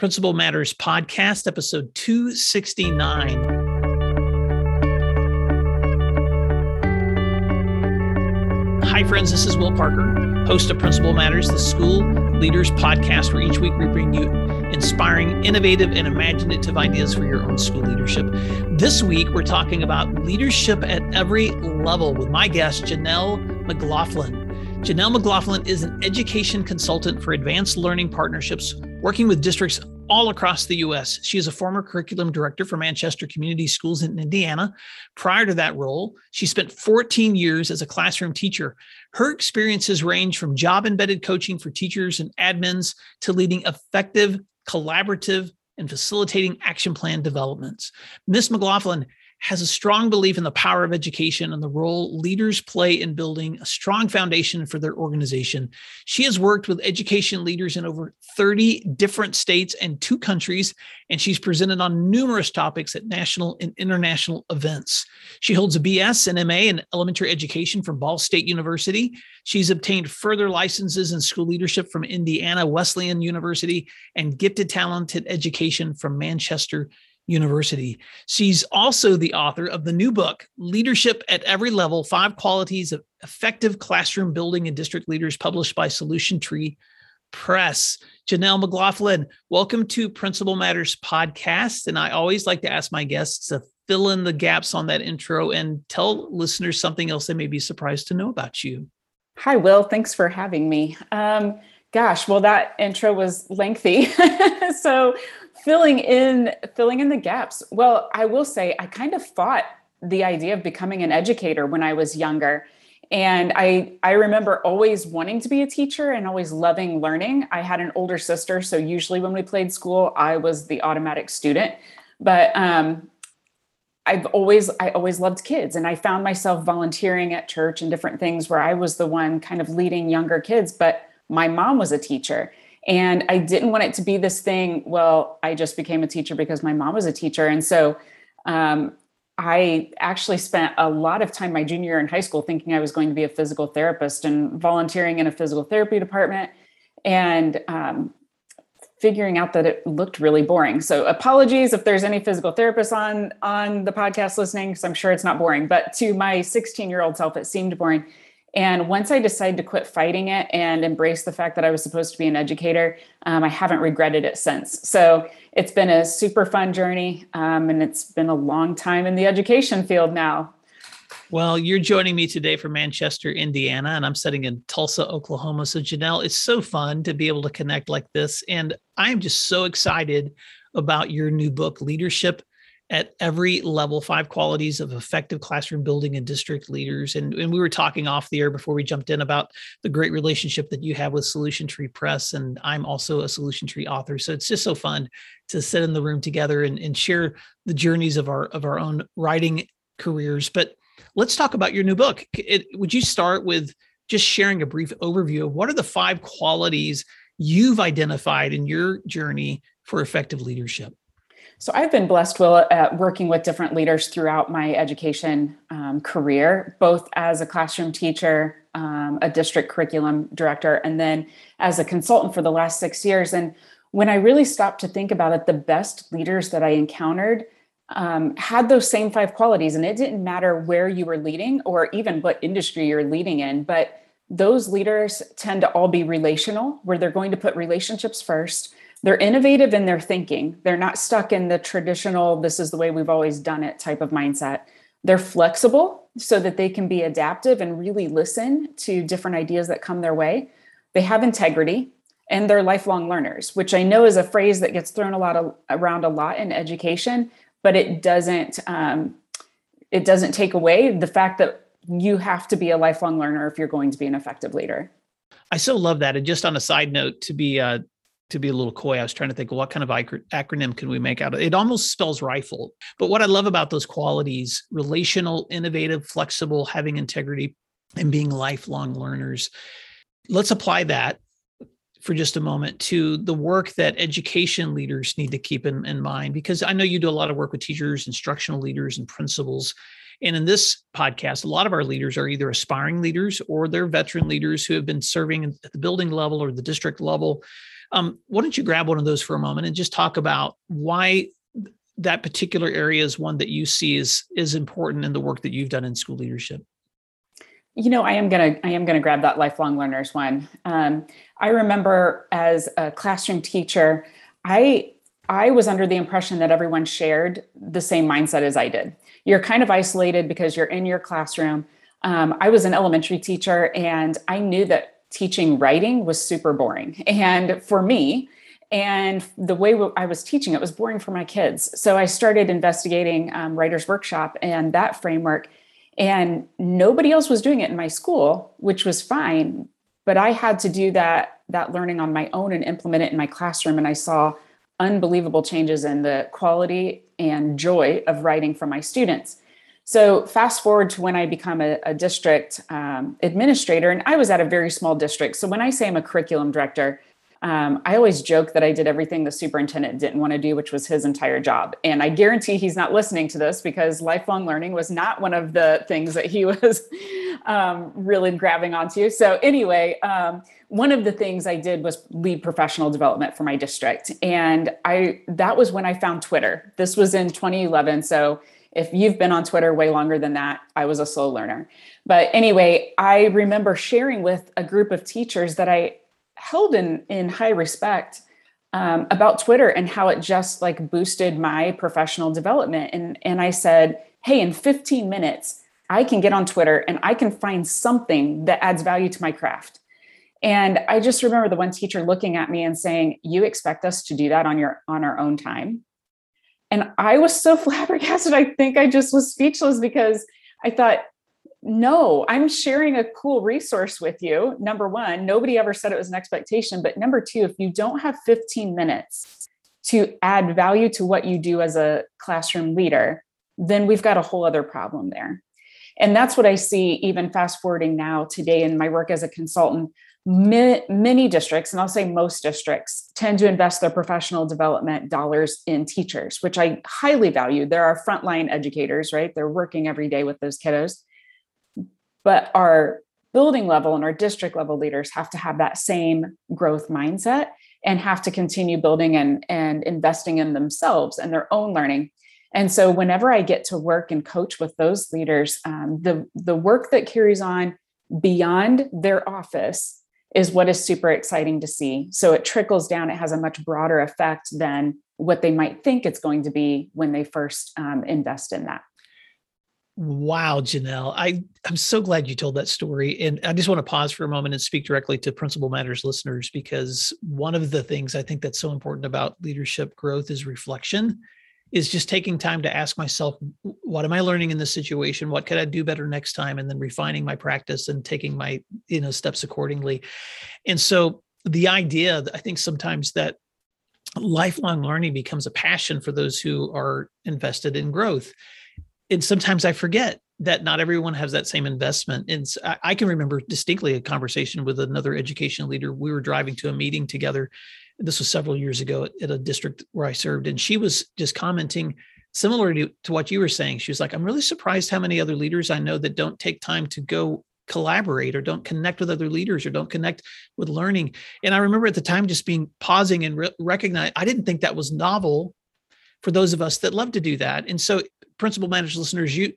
Principal Matters Podcast, episode 269. Hi, friends. This is Will Parker, host of Principal Matters, the school leaders podcast, where each week we bring you inspiring, innovative, and imaginative ideas for your own school leadership. This week, we're talking about leadership at every level with my guest, Janelle McLaughlin. Janelle McLaughlin is an education consultant for advanced learning partnerships, working with districts all across the US. She is a former curriculum director for Manchester Community Schools in Indiana. Prior to that role, she spent 14 years as a classroom teacher. Her experiences range from job embedded coaching for teachers and admins to leading effective, collaborative, and facilitating action plan developments. Ms. McLaughlin has a strong belief in the power of education and the role leaders play in building a strong foundation for their organization. She has worked with education leaders in over 30 different states and two countries, and she's presented on numerous topics at national and international events. She holds a BS and MA in elementary education from Ball State University. She's obtained further licenses in school leadership from Indiana Wesleyan University and gifted talented education from Manchester University. She's also the author of the new book, Leadership at Every Level Five Qualities of Effective Classroom Building and District Leaders, published by Solution Tree Press. Janelle McLaughlin, welcome to Principal Matters Podcast. And I always like to ask my guests to fill in the gaps on that intro and tell listeners something else they may be surprised to know about you. Hi, Will. Thanks for having me. Um, gosh, well, that intro was lengthy. so filling in filling in the gaps. Well i will say i kind of fought the idea of becoming an educator when i was younger. And i i remember always wanting to be a teacher and always loving learning. I had an older sister so usually when we played school i was the automatic student. But um, I've always I always loved kids and I found myself volunteering at church and different things where I was the one kind of leading younger kids but my mom was a teacher and I didn't want it to be this thing, well, I just became a teacher because my mom was a teacher. And so um, I actually spent a lot of time my junior year in high school thinking I was going to be a physical therapist and volunteering in a physical therapy department and um, figuring out that it looked really boring. So apologies if there's any physical therapists on on the podcast listening, because I'm sure it's not boring. But to my 16 year old self, it seemed boring. And once I decided to quit fighting it and embrace the fact that I was supposed to be an educator, um, I haven't regretted it since. So it's been a super fun journey, um, and it's been a long time in the education field now. Well, you're joining me today from Manchester, Indiana, and I'm sitting in Tulsa, Oklahoma. So, Janelle, it's so fun to be able to connect like this. And I'm just so excited about your new book, Leadership at every level five qualities of effective classroom building and district leaders and, and we were talking off the air before we jumped in about the great relationship that you have with solution tree press and i'm also a solution tree author so it's just so fun to sit in the room together and, and share the journeys of our of our own writing careers. But let's talk about your new book. It, would you start with just sharing a brief overview of what are the five qualities you've identified in your journey for effective leadership so I've been blessed, Will, at working with different leaders throughout my education um, career, both as a classroom teacher, um, a district curriculum director, and then as a consultant for the last six years. And when I really stopped to think about it, the best leaders that I encountered um, had those same five qualities. And it didn't matter where you were leading or even what industry you're leading in, but those leaders tend to all be relational, where they're going to put relationships first they're innovative in their thinking. They're not stuck in the traditional, this is the way we've always done it type of mindset. They're flexible so that they can be adaptive and really listen to different ideas that come their way. They have integrity and they're lifelong learners, which I know is a phrase that gets thrown a lot of, around a lot in education, but it doesn't um, it doesn't take away the fact that you have to be a lifelong learner if you're going to be an effective leader. I so love that. And just on a side note, to be uh, to be a little coy, I was trying to think, what kind of acronym can we make out of it? It almost spells rifle. But what I love about those qualities relational, innovative, flexible, having integrity, and being lifelong learners. Let's apply that for just a moment to the work that education leaders need to keep in, in mind, because I know you do a lot of work with teachers, instructional leaders, and principals. And in this podcast, a lot of our leaders are either aspiring leaders or they're veteran leaders who have been serving at the building level or the district level Um, why don't you grab one of those for a moment and just talk about why that particular area is one that you see is is important in the work that you've done in school leadership? You know, I am gonna I am gonna grab that lifelong learners one. Um, I remember as a classroom teacher, I I was under the impression that everyone shared the same mindset as I did. You're kind of isolated because you're in your classroom. Um, I was an elementary teacher, and I knew that teaching writing was super boring. And for me, and the way I was teaching it was boring for my kids. So I started investigating um, Writers Workshop and that framework. And nobody else was doing it in my school, which was fine. But I had to do that that learning on my own and implement it in my classroom. And I saw unbelievable changes in the quality and joy of writing for my students. So fast forward to when I become a, a district um, administrator, and I was at a very small district. So when I say I'm a curriculum director, um, I always joke that I did everything the superintendent didn't want to do, which was his entire job. And I guarantee he's not listening to this because lifelong learning was not one of the things that he was um, really grabbing onto. So, anyway, um, one of the things I did was lead professional development for my district. And I that was when I found Twitter. This was in 2011. So, if you've been on Twitter way longer than that, I was a slow learner. But anyway, I remember sharing with a group of teachers that I held in in high respect um, about Twitter and how it just like boosted my professional development. And and I said, hey, in 15 minutes, I can get on Twitter and I can find something that adds value to my craft. And I just remember the one teacher looking at me and saying, "You expect us to do that on your on our own time?" And I was so flabbergasted. I think I just was speechless because I thought, no, I'm sharing a cool resource with you. Number one, nobody ever said it was an expectation. But number two, if you don't have 15 minutes to add value to what you do as a classroom leader, then we've got a whole other problem there. And that's what I see even fast forwarding now today in my work as a consultant. Many districts, and I'll say most districts, tend to invest their professional development dollars in teachers, which I highly value. There are frontline educators, right? They're working every day with those kiddos but our building level and our district level leaders have to have that same growth mindset and have to continue building and, and investing in themselves and their own learning. And so, whenever I get to work and coach with those leaders, um, the, the work that carries on beyond their office is what is super exciting to see. So, it trickles down, it has a much broader effect than what they might think it's going to be when they first um, invest in that. Wow, Janelle. I, I'm so glad you told that story. And I just want to pause for a moment and speak directly to Principal Matters listeners because one of the things I think that's so important about leadership growth is reflection, is just taking time to ask myself, what am I learning in this situation? What could I do better next time? And then refining my practice and taking my, you know, steps accordingly. And so the idea, I think sometimes that lifelong learning becomes a passion for those who are invested in growth and sometimes I forget that not everyone has that same investment. And I, can remember distinctly a conversation with another education leader. We were driving to a meeting together. This was several years ago at, a district where I served, and she was just commenting similar to, to what you were saying. She was like, I'm really surprised how many other leaders I know that don't take time to go collaborate or don't connect with other leaders or don't connect with learning. And I remember at the time just being pausing and re- recognize I didn't think that was novel for those of us that love to do that. And so Principal Matters listeners, you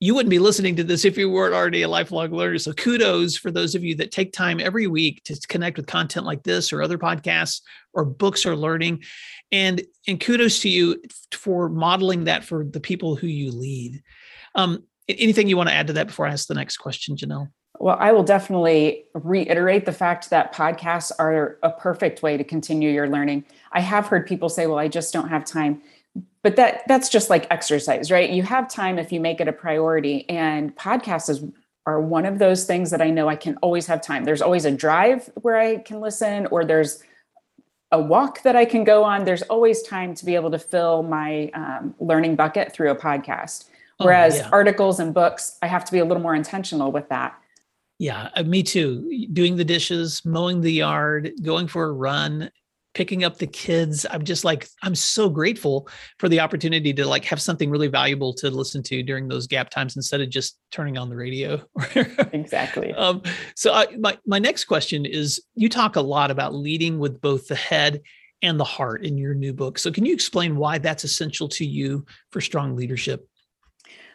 you wouldn't be listening to this if you weren't already a lifelong learner. So kudos for those of you that take time every week to connect with content like this or other podcasts or books or learning. And and kudos to you for modeling that for the people who you lead. Um, anything you want to add to that before I ask the next question, Janelle? Well, I will definitely reiterate the fact that podcasts are a perfect way to continue your learning. I have heard people say, well, I just don't have time but that that's just like exercise right? You have time if you make it a priority and podcasts is are one of those things that i know i can always have time. There's always a drive where i can listen or there's a walk that i can go on. There's always time to be able to fill my um, learning bucket through a podcast. Oh, whereas oh, yeah. articles and books i have to be a little more intentional with that. Yeah uh, me too. Doing the dishes mowing the yard going for a run picking up the kids. I'm just like, I'm so grateful for the opportunity to like have something really valuable to listen to during those gap times instead of just turning on the radio. exactly. Um, so I, my, my next question is you talk a lot about leading with both the head and the heart in your new book. So can you explain why that's essential to you for strong leadership?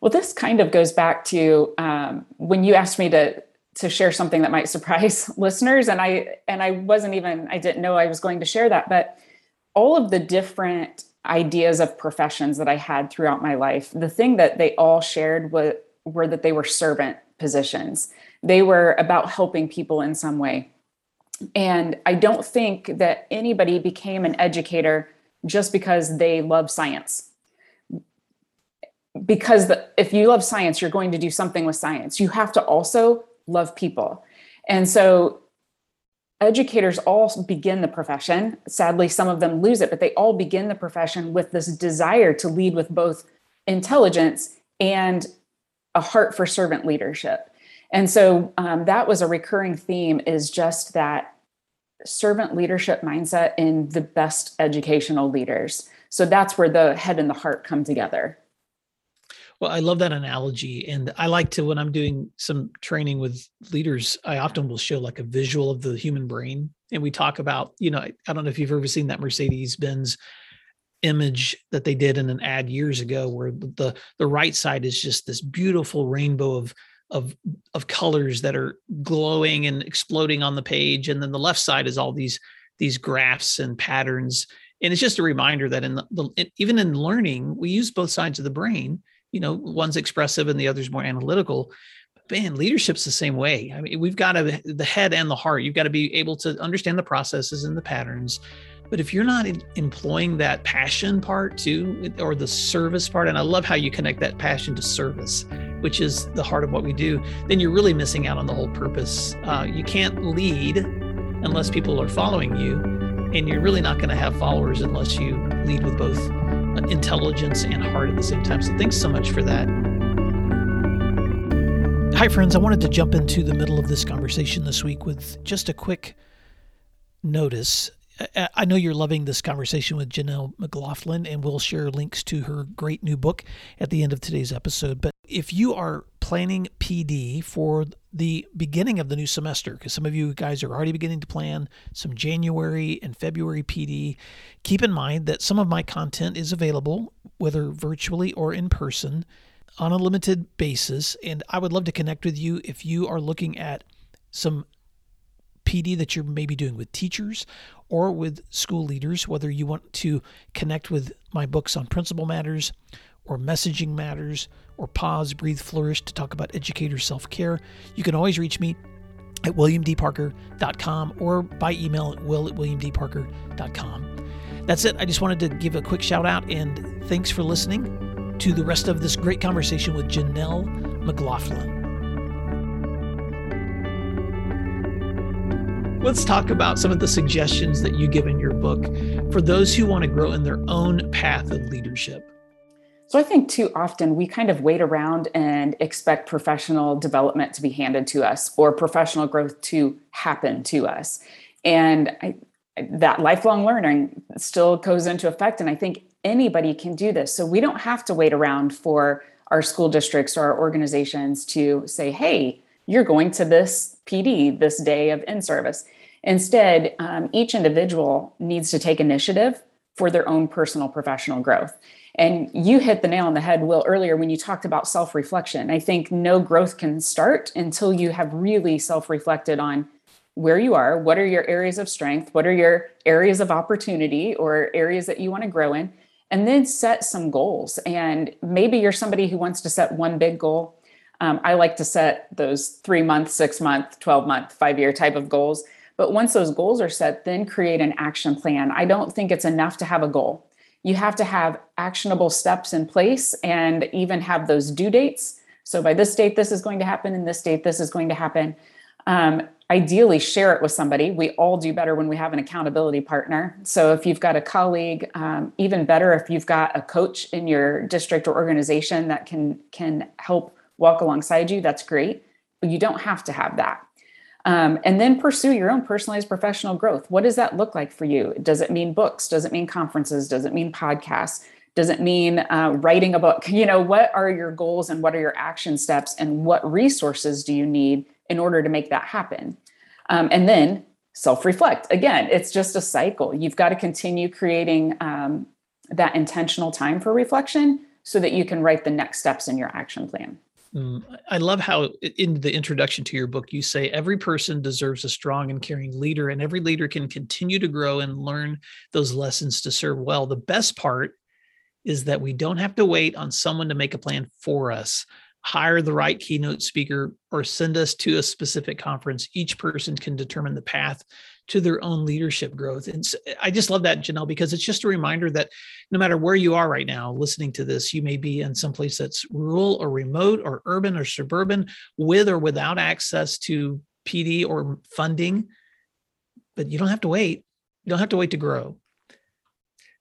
Well, this kind of goes back to um, when you asked me to to share something that might surprise listeners. And i and i wasn't even i didn't know i was going to share that but all of the different ideas of professions that i had throughout my life the thing that they all shared was, were that they were servant positions. They were about helping people in some way. And i don't think that anybody became an educator just because they love science. Because the, if you love science you're going to do something with science. You have to also love people. And so educators all begin the profession. Sadly, some of them lose it, but they all begin the profession with this desire to lead with both intelligence and a heart for servant leadership. And so um, that was a recurring theme is just that servant leadership mindset in the best educational leaders. So that's where the head and the heart come together. Well, I love that analogy. And I like to, when I'm doing some training with leaders, I often will show like a visual of the human brain. And we talk about, you know, I don't know if you've ever seen that Mercedes Benz image that they did in an ad years ago where the the right side is just this beautiful rainbow of of of colors that are glowing and exploding on the page and then the left side is all these these graphs and patterns and it's just a reminder that in the, the even in learning we use both sides of the brain you know one's expressive and the other's more analytical. Man leadership's the same way. I mean we've got to the head and the heart you've got to be able to understand the processes and the patterns. But if you're not employing that passion part too or the service part and i love how you connect that passion to service which is the heart of what we do then you're really missing out on the whole purpose. Uh, you can't lead unless people are following you and you're really not going to have followers unless you lead with both intelligence and heart at the same time. So thanks so much for that. Hi, friends. I wanted to jump into the middle of this conversation this week with just a quick notice. I know you're loving this conversation with Janelle McLaughlin, and we'll share links to her great new book at the end of today's episode. But if you are planning PD for the beginning of the new semester, because some of you guys are already beginning to plan some January and February PD, keep in mind that some of my content is available, whether virtually or in person, on a limited basis. And I would love to connect with you if you are looking at some PD that you're maybe doing with teachers or with school leaders, whether you want to connect with my books on principal matters or messaging matters or pause, breathe, flourish to talk about educator self care, you can always reach me at williamdparker.com or by email at will at williamdparker.com. That's it. I just wanted to give a quick shout out and thanks for listening to the rest of this great conversation with Janelle McLaughlin. Let's talk about some of the suggestions that you give in your book for those who want to grow in their own path of leadership. So I think too often we kind of wait around and expect professional development to be handed to us or professional growth to happen to us. And I, that lifelong learning still goes into effect. And I think anybody can do this. So we don't have to wait around for our school districts or our organizations to say, hey, you're going to this PD this day of in service. Instead, um, each individual needs to take initiative for their own personal professional growth. And you hit the nail on the head, Will, earlier when you talked about self reflection. I think no growth can start until you have really self reflected on where you are, what are your areas of strength, what are your areas of opportunity or areas that you want to grow in, and then set some goals. And maybe you're somebody who wants to set one big goal. Um, I like to set those three month, six month, 12 month, five year type of goals. But once those goals are set, then create an action plan. I don't think it's enough to have a goal you have to have actionable steps in place and even have those due dates. So by this date, this is going to happen, and this date, this is going to happen. Um, ideally, share it with somebody. We all do better when we have an accountability partner. So if you've got a colleague, um, even better if you've got a coach in your district or organization that can can help walk alongside you. That's great, but you don't have to have that. Um, and then pursue your own personalized professional growth. What does that look like for you? Does it mean books? Does it mean conferences? Does it mean podcasts? Does it mean uh, writing a book? You know, what are your goals and what are your action steps and what resources do you need in order to make that happen? Um, and then self reflect. Again, it's just a cycle. You've got to continue creating um, that intentional time for reflection so that you can write the next steps in your action plan. Mm, I love how in the introduction to your book, you say every person deserves a strong and caring leader, and every leader can continue to grow and learn those lessons to serve well. The best part is that we don't have to wait on someone to make a plan for us hire the right keynote speaker or send us to a specific conference each person can determine the path to their own leadership growth. And eh, I just love that, Janelle, because it's just a reminder that no matter where you are right now listening to this, you may be in some place that's rural or remote or urban or suburban with or without access to PD or funding. But you don't have to wait. You don't have to wait to grow.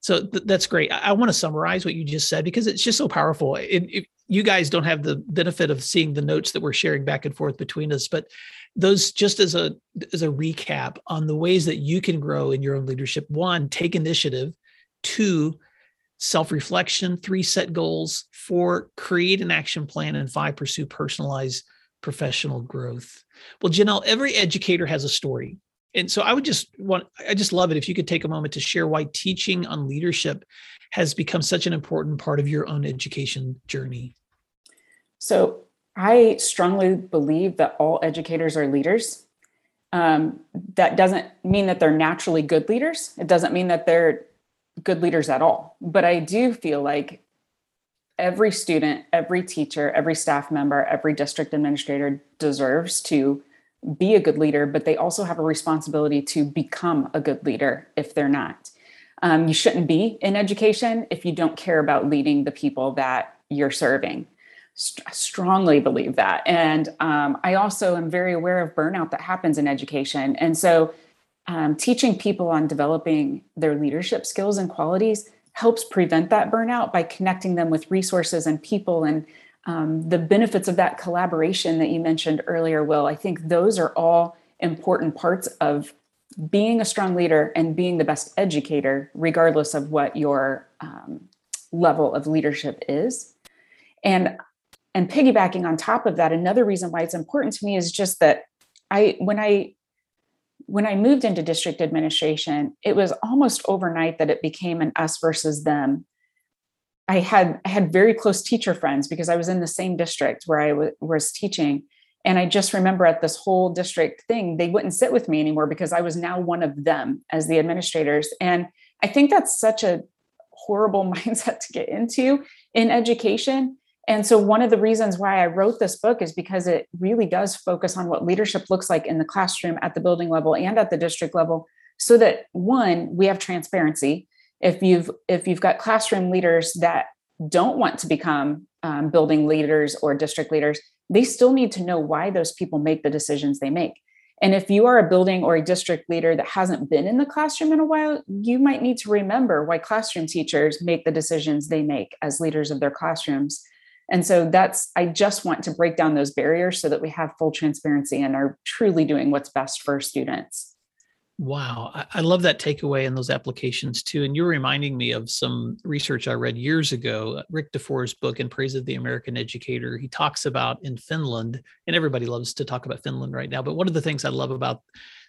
So th- that's great. I, I want to summarize what you just said because it's just so powerful. It, it, you guys don't have the benefit of seeing the notes that we're sharing back and forth between us, but those just as a as a recap on the ways that you can grow in your own leadership. One take initiative. Two self-reflection. Three set goals. Four create an action plan. And five pursue personalized professional growth. Well janelle every educator has a story. And so i would just want i just love it if you could take a moment to share why teaching on leadership has become such an important part of your own education journey. So I strongly believe that all educators are leaders. Um, that doesn't mean that they're naturally good leaders. It doesn't mean that they're good leaders at all. But I do feel like every student, every teacher, every staff member, every district administrator deserves to be a good leader, but they also have a responsibility to become a good leader if they're not. Um, you shouldn't be in education if you don't care about leading the people that you're serving st- strongly believe that. And um, I also am very aware of burnout that happens in education. And so um, teaching people on developing their leadership skills and qualities helps prevent that burnout by connecting them with resources and people and um, the benefits of that collaboration that you mentioned earlier, Will. I think those are all important parts of being a strong leader and being the best educator, regardless of what your um, level of leadership is. And and piggybacking on top of that another reason why it's important to me is just that i when i when i moved into district administration it was almost overnight that it became an us versus them. I had I had very close teacher friends because i was in the same district where I w- was teaching. And i just remember at this whole district thing they wouldn't sit with me anymore because i was now one of them as the administrators. And i think that's such a horrible mindset to get into in education and so, one of the reasons why I wrote this book is because it really does focus on what leadership looks like in the classroom, at the building level, and at the district level, so that one, we have transparency. If you've if you've got classroom leaders that don't want to become um, building leaders or district leaders, they still need to know why those people make the decisions they make. And if you are a building or a district leader that hasn't been in the classroom in a while, you might need to remember why classroom teachers make the decisions they make as leaders of their classrooms and so that's, I just want to break down those barriers so that we have full transparency and are truly doing what's best for students. Wow. I love that takeaway and those applications too. And you're reminding me of some research I read years ago, uh, Rick DuFour's book, In Praise of the American Educator. He talks about in Finland, and everybody loves to talk about Finland right now. But one of the things I love about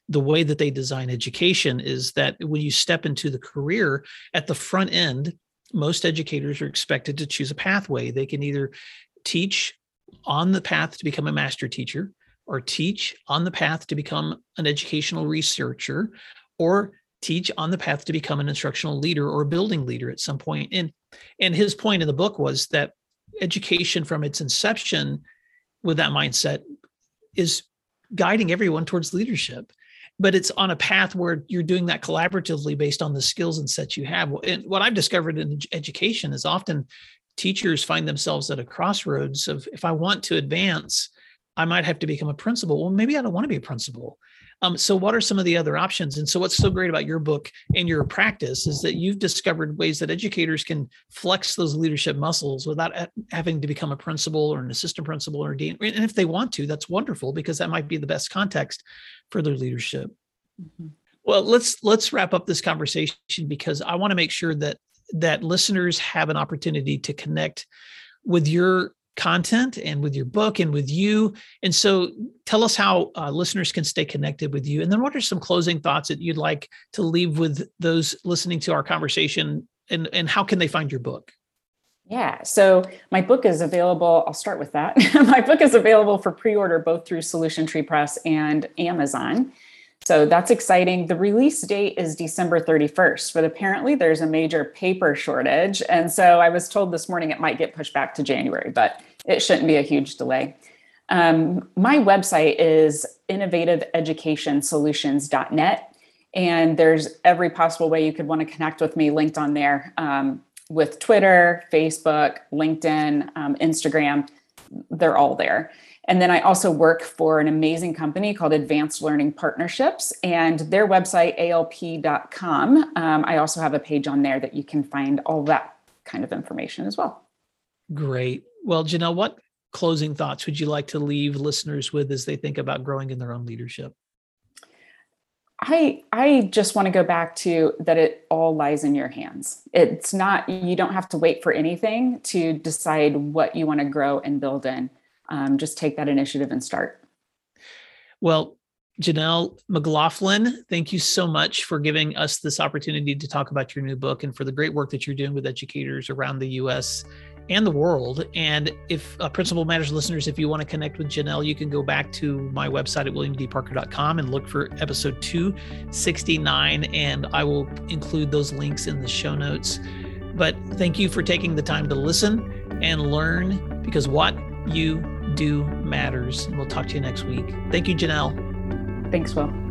the way that they design education is that when you step into the career at the front end, most educators are expected to choose a pathway. They can either teach on the path to become a master teacher or teach on the path to become an educational researcher or teach on the path to become an instructional leader or a building leader at some point. and and his point in the book was that education from its inception with that mindset is guiding everyone towards leadership but it's on a path where you're doing that collaboratively based on the skills and sets you have. And what I've discovered in education is often teachers find themselves at a crossroads of if I want to advance, I might have to become a principal. Well, maybe I don't want to be a principal. Um, so, what are some of the other options? And so, what's so great about your book and your practice is that you've discovered ways that educators can flex those leadership muscles without having to become a principal or an assistant principal or dean. And if they want to, that's wonderful because that might be the best context for their leadership. Mm-hmm. Well, let's let's wrap up this conversation because I want to make sure that that listeners have an opportunity to connect with your content and with your book and with you. And so tell us how uh, listeners can stay connected with you. And then what are some closing thoughts that you'd like to leave with those listening to our conversation and, and how can they find your book? Yeah, so my book is available. I'll start with that. my book is available for pre order both through Solution Tree Press and Amazon. So that's exciting. The release date is December 31st, but apparently there's a major paper shortage. And so I was told this morning it might get pushed back to January, but it shouldn't be a huge delay. Um, my website is innovativeeducationsolutions.net. And there's every possible way you could want to connect with me linked on there um, with Twitter, Facebook, LinkedIn, um, Instagram. They're all there. And then I also work for an amazing company called Advanced Learning Partnerships and their website, alp.com. Um, I also have a page on there that you can find all that kind of information as well. Great. Well, Janelle, what closing thoughts would you like to leave listeners with as they think about growing in their own leadership? I I just want to go back to that it all lies in your hands. It's not you don't have to wait for anything to decide what you want to grow and build in um, just take that initiative and start. Well, Janelle McLaughlin, thank you so much for giving us this opportunity to talk about your new book and for the great work that you're doing with educators around the U.S. and the world. And if uh, Principal Matters listeners, if you want to connect with Janelle, you can go back to my website at williamdparker.com and look for episode 269, and I will include those links in the show notes. But thank you for taking the time to listen and learn because what you do matters. And we'll talk to you next week. Thank you, Janelle. Thanks, Will.